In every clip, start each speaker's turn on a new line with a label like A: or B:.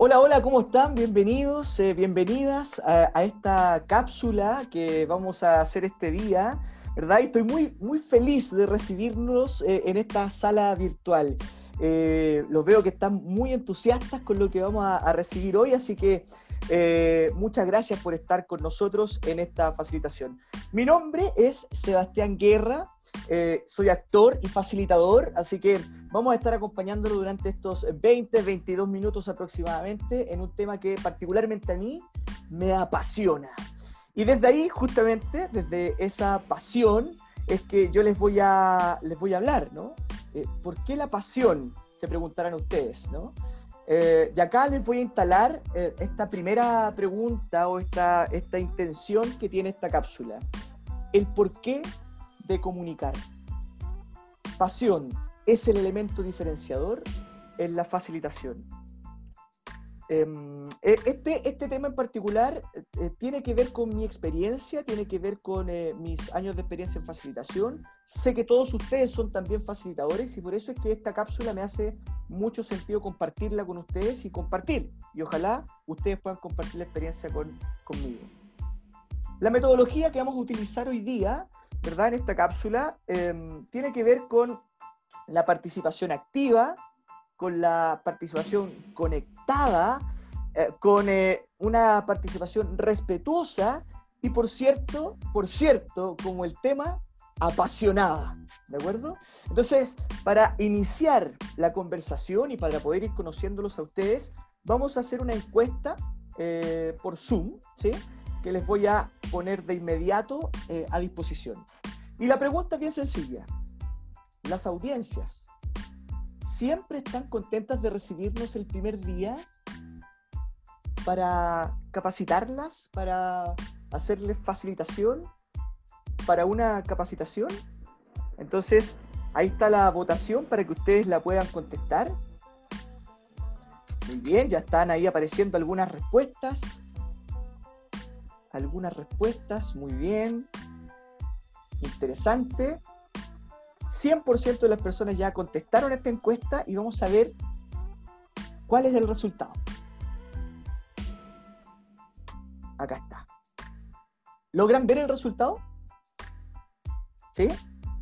A: Hola, hola, ¿cómo están? Bienvenidos, eh, bienvenidas a, esta cápsula que vamos a hacer este día, ¿verdad? Y estoy muy, muy feliz de recibirnos eh, en esta sala virtual. Eh, los veo que están muy entusiastas con lo que vamos a, recibir hoy, así que muchas gracias por estar con nosotros en esta facilitación. Mi nombre es Sebastián Guerra, soy actor y facilitador, así que Vamos a estar acompañándolo durante estos 20, 22 minutos aproximadamente en un tema que particularmente a mí me apasiona. Y desde ahí, justamente, desde esa pasión, es que yo les voy a, les voy a hablar, ¿no? Eh, ¿Por qué la pasión? Se preguntarán ustedes, ¿no? Eh, y acá les voy a instalar eh, esta primera pregunta o esta, esta intención que tiene esta cápsula. El porqué de comunicar. Pasión, es el elemento diferenciador en la facilitación. Em, e, este, este tema en particular eh, tiene que ver con mi experiencia, tiene que ver con eh, mis años de experiencia en facilitación. Sé que todos ustedes son también facilitadores y por eso es que esta cápsula me hace mucho sentido compartirla con ustedes y compartir. Y ojalá ustedes puedan compartir la experiencia con, conmigo. La metodología que vamos a utilizar hoy día, ¿verdad? En esta cápsula, em, tiene que ver con la participación activa, con la participación conectada, eh, con eh, una participación respetuosa y por cierto, por cierto, como el tema, apasionada, ¿de acuerdo? Entonces, para iniciar la conversación y para poder ir conociéndolos a ustedes, vamos a hacer una encuesta eh, por Zoom, ¿sí? Que les voy a poner de inmediato a disposición. Y la pregunta es bien sencilla las audiencias siempre están contentas de recibirnos el primer día para capacitarlas, para hacerles facilitación, para una capacitación. Entonces, ahí está la votación para que ustedes la puedan contestar. Muy bien, ya están ahí apareciendo algunas respuestas. Algunas respuestas, muy bien. Interesante. 100% de las personas ya contestaron esta encuesta y vamos a ver cuál es el resultado. Acá está. ¿Logran ver el resultado? ¿Sí?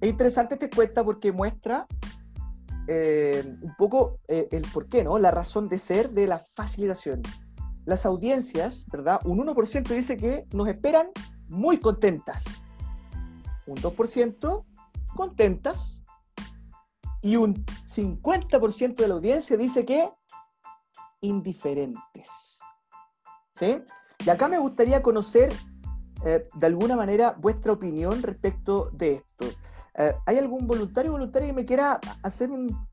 A: Es interesante esta encuesta porque muestra eh, un poco eh, el por qué, ¿no? La razón de ser de la facilitación. Las audiencias, ¿verdad? Un 1% dice que nos esperan muy contentas. Un 2% contentas y un 50% de la audiencia dice que indiferentes. ¿Sí? Y acá me gustaría conocer eh, de alguna manera vuestra opinión respecto de esto. Eh, ¿Hay algún voluntario o voluntaria que me quiera hacer un,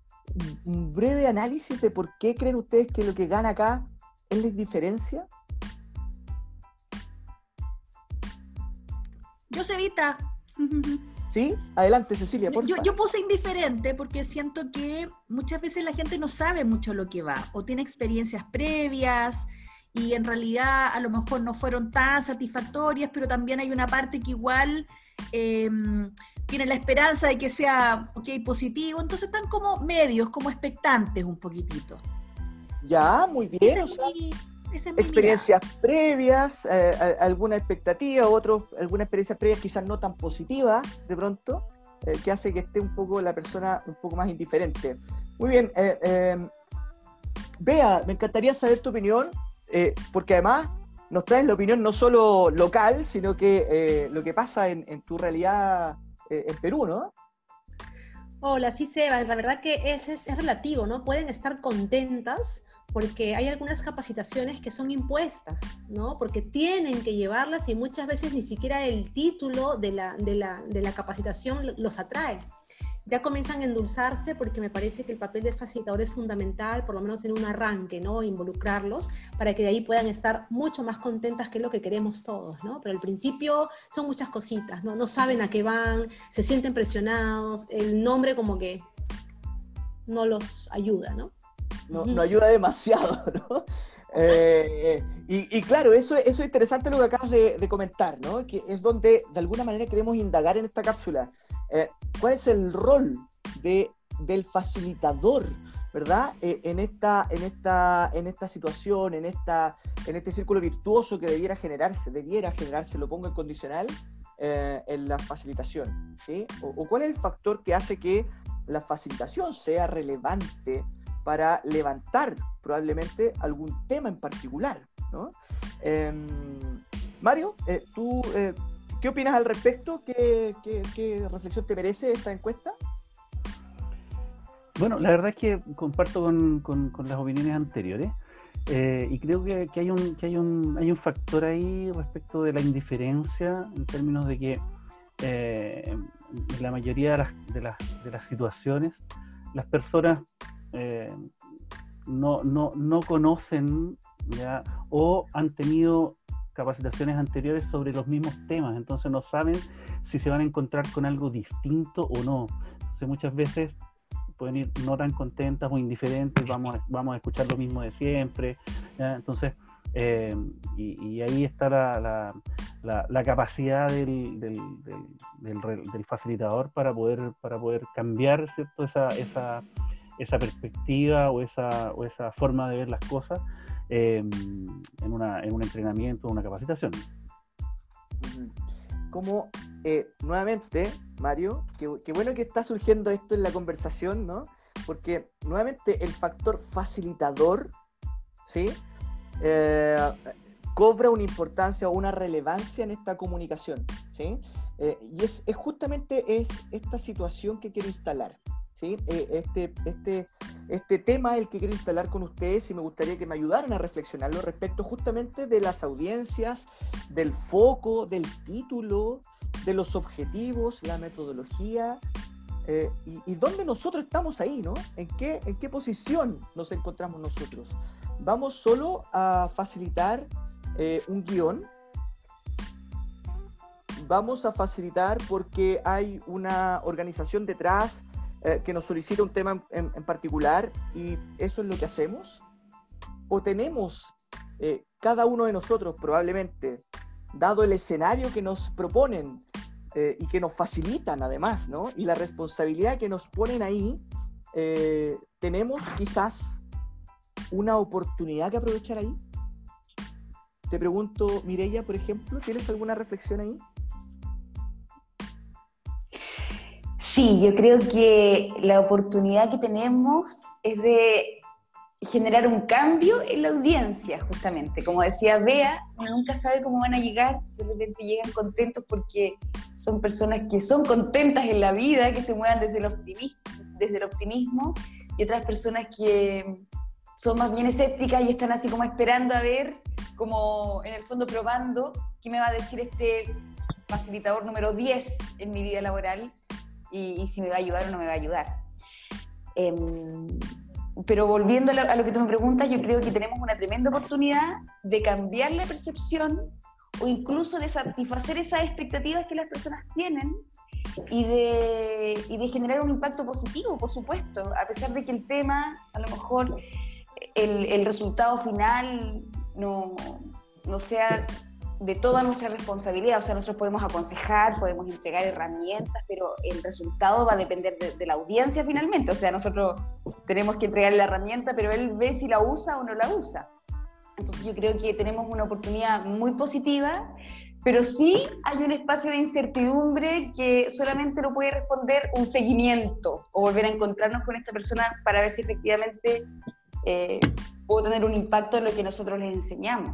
A: un, breve análisis de por qué creen ustedes que lo que gana acá es la indiferencia?
B: Yo, Sevita.
A: ¿Sí? Adelante, Cecilia, por
B: yo, yo, puse indiferente porque siento que muchas veces la gente no sabe mucho lo que va o tiene experiencias previas y en realidad a lo mejor no fueron tan satisfactorias, pero también hay una parte que igual em, tiene la esperanza de que sea ok, positivo, entonces están como medios, como expectantes un poquitito.
A: Ya, muy bien experiencias previas, eh, alguna expectativa, otros, alguna experiencia previa quizás no tan positiva de pronto, eh, que hace que esté un poco la persona un poco más indiferente. Muy bien, eh, em, Bea, me encantaría saber tu opinión, porque además nos traes la opinión no solo local, sino que lo que pasa en, en tu realidad en Perú, ¿no?
C: Hola, sí, Seba, la verdad que es, es, es relativo, ¿no? Pueden estar contentas porque hay algunas capacitaciones que son impuestas, ¿no? Porque tienen que llevarlas y muchas veces ni siquiera el título de la, de la, de la capacitación los atrae. Ya comienzan a endulzarse porque me parece que el papel del facilitador es fundamental, por lo menos en un arranque, ¿no? Involucrarlos para que de ahí puedan estar mucho más contentas que lo que queremos todos, ¿no? Pero al principio son muchas cositas, ¿no? No saben a qué van, se sienten presionados, el nombre como que no los ayuda, ¿no?
A: No, ayuda demasiado, ¿no? Eh, y, claro, eso, eso es interesante lo que acabas de, comentar, ¿no? Que es donde de alguna manera queremos indagar en esta cápsula. Eh, ¿Cuál es el rol de, del facilitador? ¿verdad? Eh, en, esta, en, esta, en esta situación, en, esta, en este círculo virtuoso que debiera generarse, debiera generarse, lo pongo en condicional, en la facilitación, ¿sí? O, cuál es el factor que hace que la facilitación sea relevante para levantar probablemente algún tema en particular, ¿no? Em, Mario, eh, ¿tú qué opinas al respecto? ¿Qué, reflexión te merece esta encuesta?
D: Bueno, la verdad es que comparto con, las opiniones anteriores eh, y creo que, hay un, factor ahí respecto de la indiferencia en términos de que eh, en la mayoría de las, de, de las situaciones las personas eh, no, no, no, conocen o han tenido capacitaciones anteriores sobre los mismos temas, entonces no saben si se van a encontrar con algo distinto o no. Entonces muchas veces pueden ir no tan contentas o indiferentes, vamos a, vamos a escuchar lo mismo de siempre. Entonces, eh, y, ahí está la, la, capacidad del, del, del, facilitador para poder, para poder cambiar ¿cierto? Esa, esa, esa perspectiva o esa, o esa forma de ver las cosas eh, en, una, en un entrenamiento una capacitación.
A: Como eh, nuevamente, Mario, qué, bueno que está surgiendo esto en la conversación, ¿no? Porque nuevamente el factor facilitador, ¿sí? Eh, cobra una importancia o una relevancia en esta comunicación, ¿sí? Eh, y es, es, justamente es esta situación que quiero instalar, ¿sí? este, este, este tema el que quiero instalar con ustedes y me gustaría que me ayudaran a reflexionarlo respecto justamente de las audiencias, del foco, del título, de los objetivos, la metodología eh, y, dónde nosotros estamos ahí, ¿no? ¿En qué, ¿En qué posición nos encontramos nosotros? ¿Vamos solo a facilitar eh, un guion? ¿Vamos a facilitar porque hay una organización detrás eh, que nos solicita un tema en, particular y eso es lo que hacemos? ¿O tenemos cada uno de nosotros probablemente, dado el escenario que nos proponen, eh, y que nos facilitan además, ¿no? Y la responsabilidad que nos ponen ahí, eh, tenemos quizás una oportunidad que aprovechar ahí. Te pregunto, Mireya, por ejemplo, ¿tienes alguna reflexión ahí?
E: Sí, yo creo que la oportunidad que tenemos es de generar un cambio en la audiencia, justamente. Como decía Bea, uno nunca sabe cómo van a llegar, de repente llegan contentos porque son personas que son contentas en la vida, que se muevan desde el optimismo, desde el optimismo y otras personas que son más bien escépticas y están así como esperando a ver, como en el fondo probando qué me va a decir este facilitador número 10 en mi vida laboral y, y si me va a ayudar o no me va a ayudar. Eh, pero volviendo a lo, que tú me preguntas, yo creo que tenemos una tremenda oportunidad de cambiar la percepción o incluso de satisfacer esas expectativas que las personas tienen y de, y de generar un impacto positivo, por supuesto, a pesar de que el tema, a lo mejor el, el resultado final no, no sea de toda nuestra responsabilidad. O sea, nosotros podemos aconsejar, podemos entregar herramientas, pero el resultado va a depender de, la audiencia finalmente. O sea, nosotros tenemos que entregar la herramienta, pero él ve si la usa o no la usa. Entonces yo creo que tenemos una oportunidad muy positiva, pero sí hay un espacio de incertidumbre que solamente lo puede responder un seguimiento o volver a encontrarnos con esta persona para ver si efectivamente eh, puedo tener un impacto en lo que nosotros les enseñamos.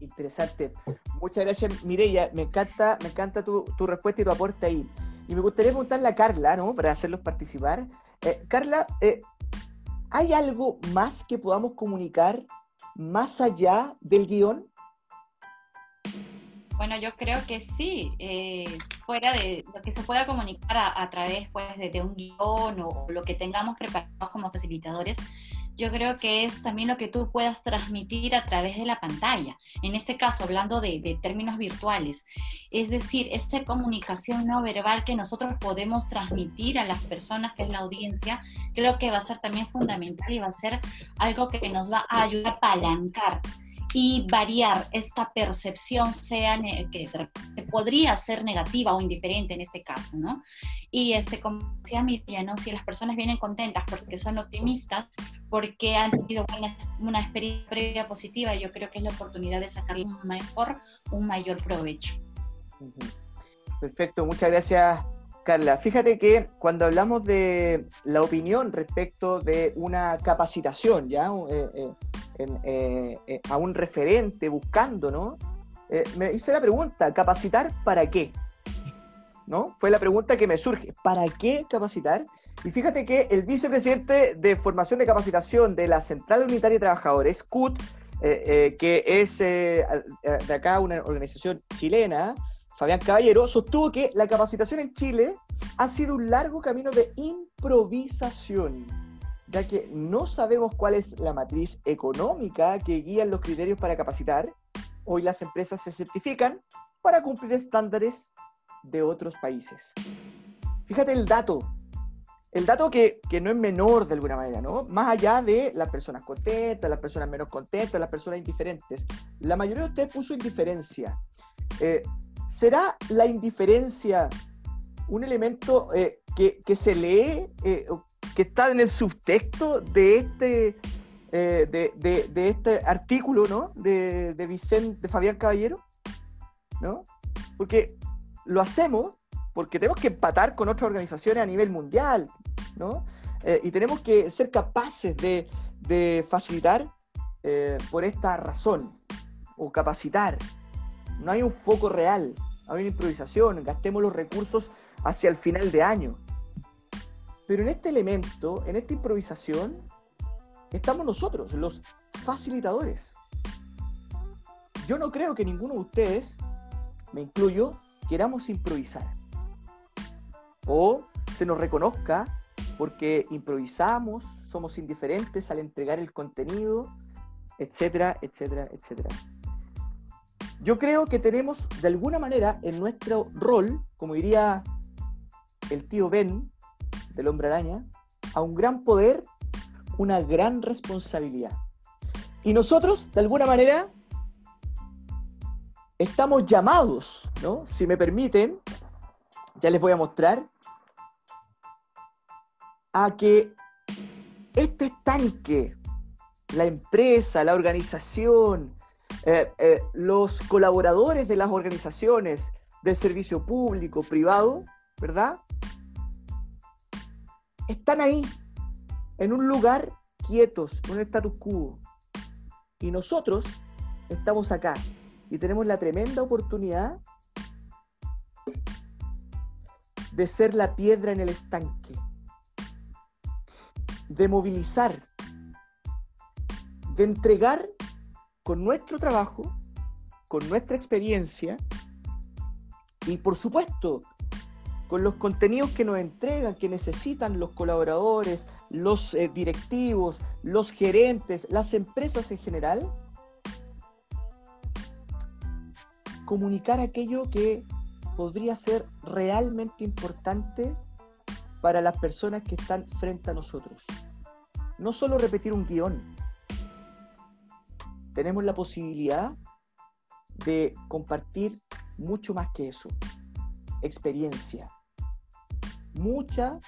A: Interesante. Muchas gracias, Mireya. Me encanta, me encanta tu, respuesta y tu aporte ahí. Y me gustaría preguntarle a Carla, ¿no? Para hacerlos participar. Eh, Carla, eh, ¿hay algo más que podamos comunicar más allá del guion?
F: Bueno, yo creo que sí, eh, fuera de lo que se pueda comunicar a, través pues, de, un guion o, lo que tengamos preparado como facilitadores, yo creo que es también lo que tú puedas transmitir a través de la pantalla. En este caso, hablando de, términos virtuales, es decir, esta comunicación no verbal que nosotros podemos transmitir a las personas, que es la audiencia, creo que va a ser también fundamental y va a ser algo que nos va a ayudar a apalancar y variar esta percepción, sea que podría ser negativa o indiferente en este caso, ¿no? Y este, como decía Miriam, ¿no? si las personas vienen contentas porque son optimistas, porque han tenido una, una experiencia previa positiva, yo creo que es la oportunidad de sacarle un mejor, un mayor provecho.
A: Perfecto, muchas gracias Carla, fíjate que cuando hablamos de la opinión respecto de una capacitación, ¿ya? Eh, eh, eh, a un referente buscando, ¿no? me hice la pregunta, ¿capacitar para qué? ¿No? Fue la pregunta que me surge, ¿para qué capacitar? Y fíjate que el vicepresidente de formación de capacitación de la Central Unitaria de Trabajadores, CUT, que es de acá una organización chilena, Fabián Caballero, sostuvo que la capacitación en Chile ha sido un largo camino de improvisación, ya que no sabemos cuál es la matriz económica que guía los criterios para capacitar. Hoy las empresas se certifican para cumplir estándares de otros países. Fíjate el dato, el dato que, no es menor de alguna manera, ¿no? Más allá de las personas contentas, las personas menos contentas, las personas indiferentes. La mayoría de ustedes puso indiferencia. Eh, ¿Será la indiferencia un elemento eh, que, se lee, eh, que está en el subtexto de este, eh, de, este artículo, ¿no? De, de, Vicente, de Fabián Caballero, ¿no? Porque lo hacemos porque tenemos que empatar con otras organizaciones a nivel mundial, ¿no? y tenemos que ser capaces de, facilitar por esta razón, o capacitar, no hay un foco real, hay una improvisación, gastemos los recursos hacia el final de año. Pero en este elemento, en esta improvisación, estamos nosotros, los facilitadores. Yo no creo que ninguno de ustedes, me incluyo, queramos improvisar. O se nos reconozca porque improvisamos, somos indiferentes al entregar el contenido, etcétera, etcétera, etcétera. Yo creo que tenemos, de alguna manera, en nuestro rol, como diría el tío Ben del hombre araña, a un gran poder, una gran responsabilidad. Y nosotros, de alguna manera, estamos llamados, ¿no? Si me permiten, ya les voy a mostrar, a que este estanque, la empresa, la organización, eh, eh, los colaboradores de las organizaciones del servicio público, privado, ¿verdad? Están ahí, en un lugar quietos, en un status quo. Y nosotros estamos acá y tenemos la tremenda oportunidad de ser la piedra en el estanque, de movilizar, de entregar con nuestro trabajo, con nuestra experiencia y por supuesto con los contenidos que nos entregan, que necesitan los colaboradores, los eh, directivos, los gerentes, las empresas en general, comunicar aquello que podría ser realmente importante para las personas que están frente a nosotros. No solo repetir un guion, tenemos la posibilidad de compartir mucho más que eso. Experiencia. Mucha,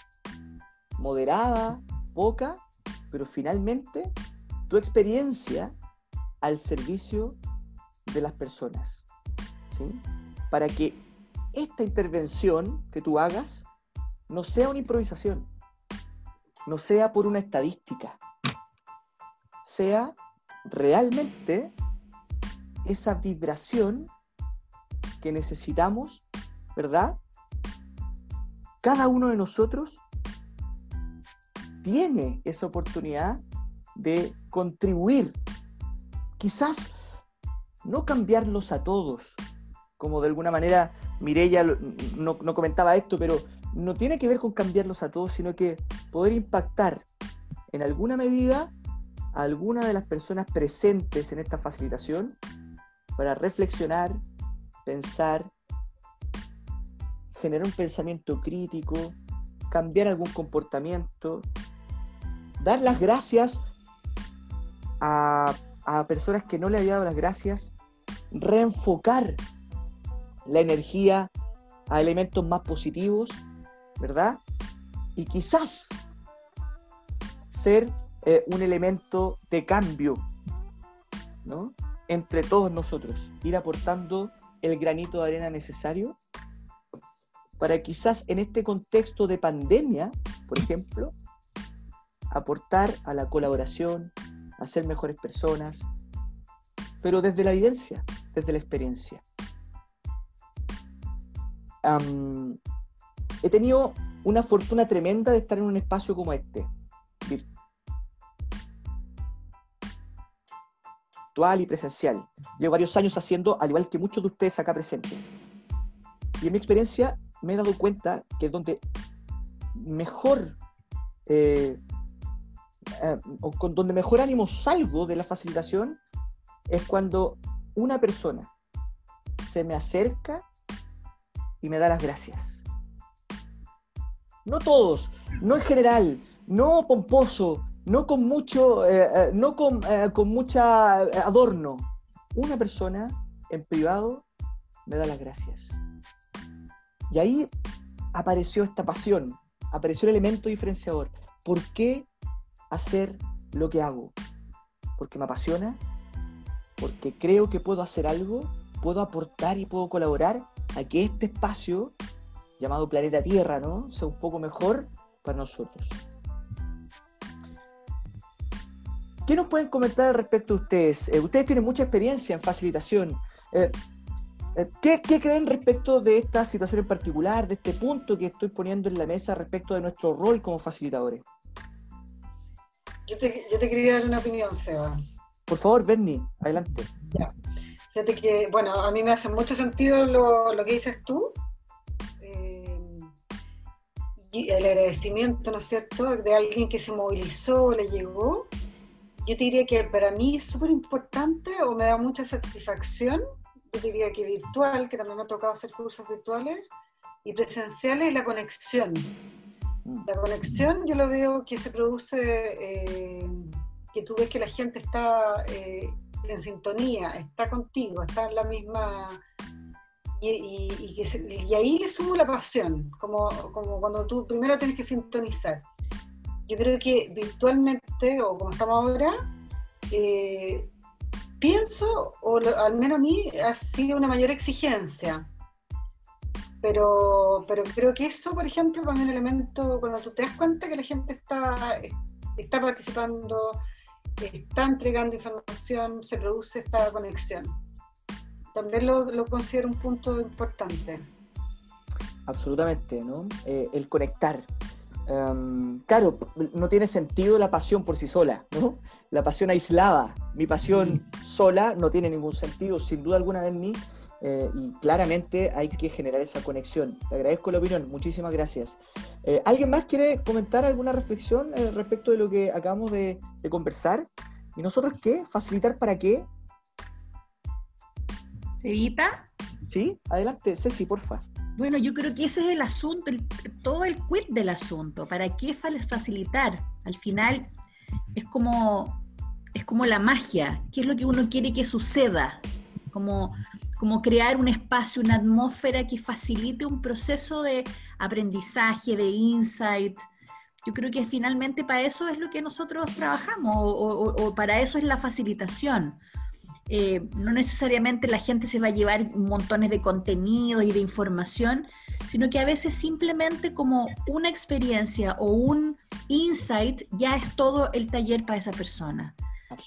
A: moderada, poca, pero finalmente tu experiencia al servicio de las personas. ¿sí? Para que esta intervención que tú hagas no sea una improvisación, no sea por una estadística, sea realmente esa vibración que necesitamos, ¿verdad? Cada uno de nosotros tiene esa oportunidad de contribuir. Quizás no cambiarlos a todos, como de alguna manera Mirella no, no comentaba esto, pero no tiene que ver con cambiarlos a todos, sino que poder impactar en alguna medida a alguna de las personas presentes en esta facilitación para reflexionar, pensar, generar un pensamiento crítico, cambiar algún comportamiento, dar las gracias a, a personas que no le había dado las gracias, reenfocar la energía a elementos más positivos, ¿verdad? Y quizás ser eh, un elemento de cambio, ¿no? Entre todos nosotros, ir aportando el granito de arena necesario para quizás en este contexto de pandemia, por ejemplo, aportar a la colaboración, a ser mejores personas, pero desde la vivencia, desde la experiencia. he tenido una fortuna tremenda de estar en un espacio como este, virtual y presencial. Llevo varios años haciendo, al igual que muchos de ustedes acá presentes. Y en mi experiencia me he dado cuenta que donde mejor eh, eh, o con donde mejor ánimo salgo de la facilitación es cuando una persona se me acerca y me da las gracias. No todos, no en general, no pomposo, no con mucho, eh, no con, con mucha adorno. Una persona en privado me da las gracias. Y ahí apareció esta pasión, apareció el elemento diferenciador. ¿Por qué hacer lo que hago? Porque me apasiona, porque creo que puedo hacer algo, puedo aportar y puedo colaborar a que este espacio llamado planeta Tierra, ¿no? sea un poco mejor para nosotros. ¿Qué nos pueden comentar al respecto de ustedes? Eh, ustedes tienen mucha experiencia en facilitación. Eh, eh, ¿Qué, creen respecto de esta situación en particular, de este punto que estoy poniendo en la mesa respecto de nuestro rol como facilitadores?
G: Yo te, quería dar una opinión, Seba.
A: Por favor, Bernie, adelante.
G: Ya. Fíjate que, bueno, a mí me hace mucho sentido lo, que dices tú. Eh, y el agradecimiento, ¿no es cierto?, de alguien que se movilizó, le llegó. Yo te diría que para mí es súper importante o me da mucha satisfacción yo diría que virtual, que también me ha tocado hacer cursos virtuales, y presenciales, la conexión. Mm. La conexión yo lo veo que se produce, eh, que tú ves que la gente está eh, en sintonía, está contigo, está en la misma... Y, y, ahí le sumo la pasión, como, como cuando tú primero tienes que sintonizar. Yo creo que virtualmente, o como estamos ahora, eh, pienso, o al menos a mí, ha sido una mayor exigencia. Pero, pero creo que eso, por ejemplo, para mí es un elemento, cuando tú te das cuenta que la gente está, está participando, está entregando información, se produce esta conexión. También lo, lo considero un punto importante.
A: Absolutamente, ¿no? Eh, el conectar. Em, claro, no tiene sentido la pasión por sí sola, ¿no? La pasión aislada, mi pasión sola no tiene ningún sentido, sin duda alguna en mí, eh, y claramente hay que generar esa conexión. Te agradezco la opinión, muchísimas gracias. Eh, ¿Alguien más quiere comentar alguna reflexión eh, respecto de lo que acabamos de, de conversar? ¿Y nosotros qué? ¿Facilitar para qué?
B: ¿Sevita?
A: Sí, adelante, Ceci, porfa.
B: Bueno, yo creo que ese es el asunto, todo el quid del asunto. ¿Para qué facilitar? Al final es como, es como la magia. ¿Qué es lo que uno quiere que suceda? Como, como crear un espacio, una atmósfera que facilite un proceso de aprendizaje, de insight. Yo creo que finalmente para eso es lo que nosotros trabajamos o para eso es la facilitación. Eh, no necesariamente la gente se va a llevar montones de contenido y de información, sino que a veces simplemente como una experiencia o un insight ya es todo el taller para esa persona.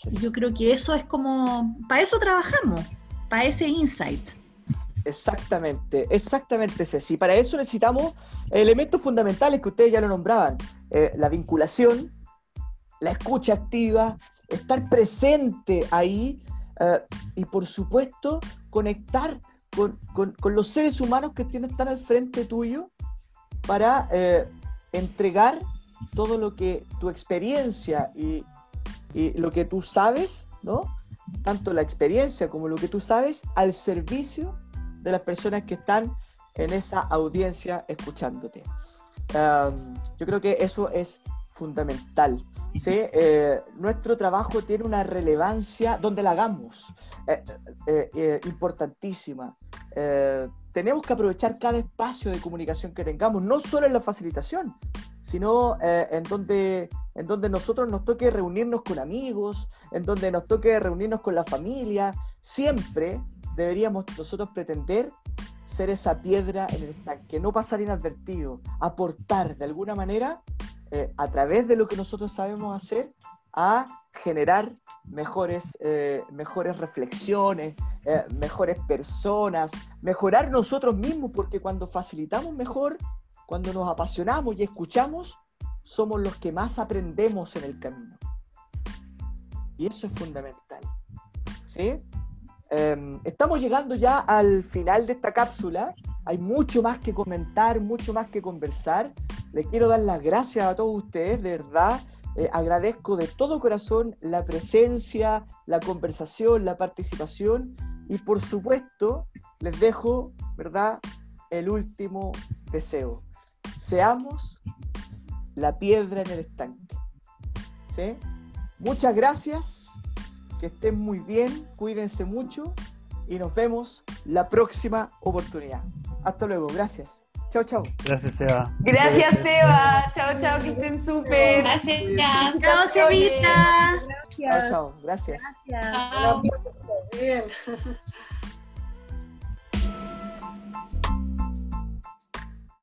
B: Y yo creo que eso es como, para eso trabajamos, para ese insight.
A: Exactamente, exactamente, Ceci. Para eso necesitamos elementos fundamentales que ustedes ya lo nombraban. Eh, la vinculación, la escucha activa, estar presente ahí eh, y por supuesto conectar con, los seres humanos que tienen tan al frente tuyo para eh, entregar todo lo que tu experiencia y, lo que tú sabes, ¿no? Tanto la experiencia como lo que tú sabes al servicio de las personas que están en esa audiencia escuchándote. yo creo que eso es fundamental. ¿Sí? Eh, nuestro trabajo tiene una relevancia donde la hagamos, eh, eh, importantísima. tenemos que aprovechar cada espacio de comunicación que tengamos, no solo en la facilitación, sino en, donde, en donde nosotros nos toque reunirnos con amigos, en donde nos toque reunirnos con la familia. Siempre deberíamos nosotros pretender ser esa piedra en el estanque, no pasar inadvertido, aportar de alguna manera eh, a través de lo que nosotros sabemos hacer a generar mejores, eh, mejores reflexiones, eh, mejores personas, mejorar nosotros mismos, porque cuando facilitamos mejor, cuando nos apasionamos y escuchamos, somos los que más aprendemos en el camino. Y eso es fundamental. ¿Sí? Em, estamos llegando ya al final de esta cápsula. Hay mucho más que comentar, mucho más que conversar. Les quiero dar las gracias a todos ustedes, de verdad. Eh, agradezco de todo corazón la presencia, la conversación, la participación y por supuesto les dejo, ¿verdad?, el último deseo. Seamos la piedra en el estanque. ¿Sí? Muchas gracias que estén muy bien, cuídense mucho y nos vemos la próxima oportunidad. Hasta luego, gracias. Chao, chao.
D: Gracias, Seba.
E: Gracias, Seba. Chao, chao, que estén súper.
F: Gracias.
B: Chao, Sebita.
A: Chao, chao. Gracias.
B: Gracias.
G: Bien.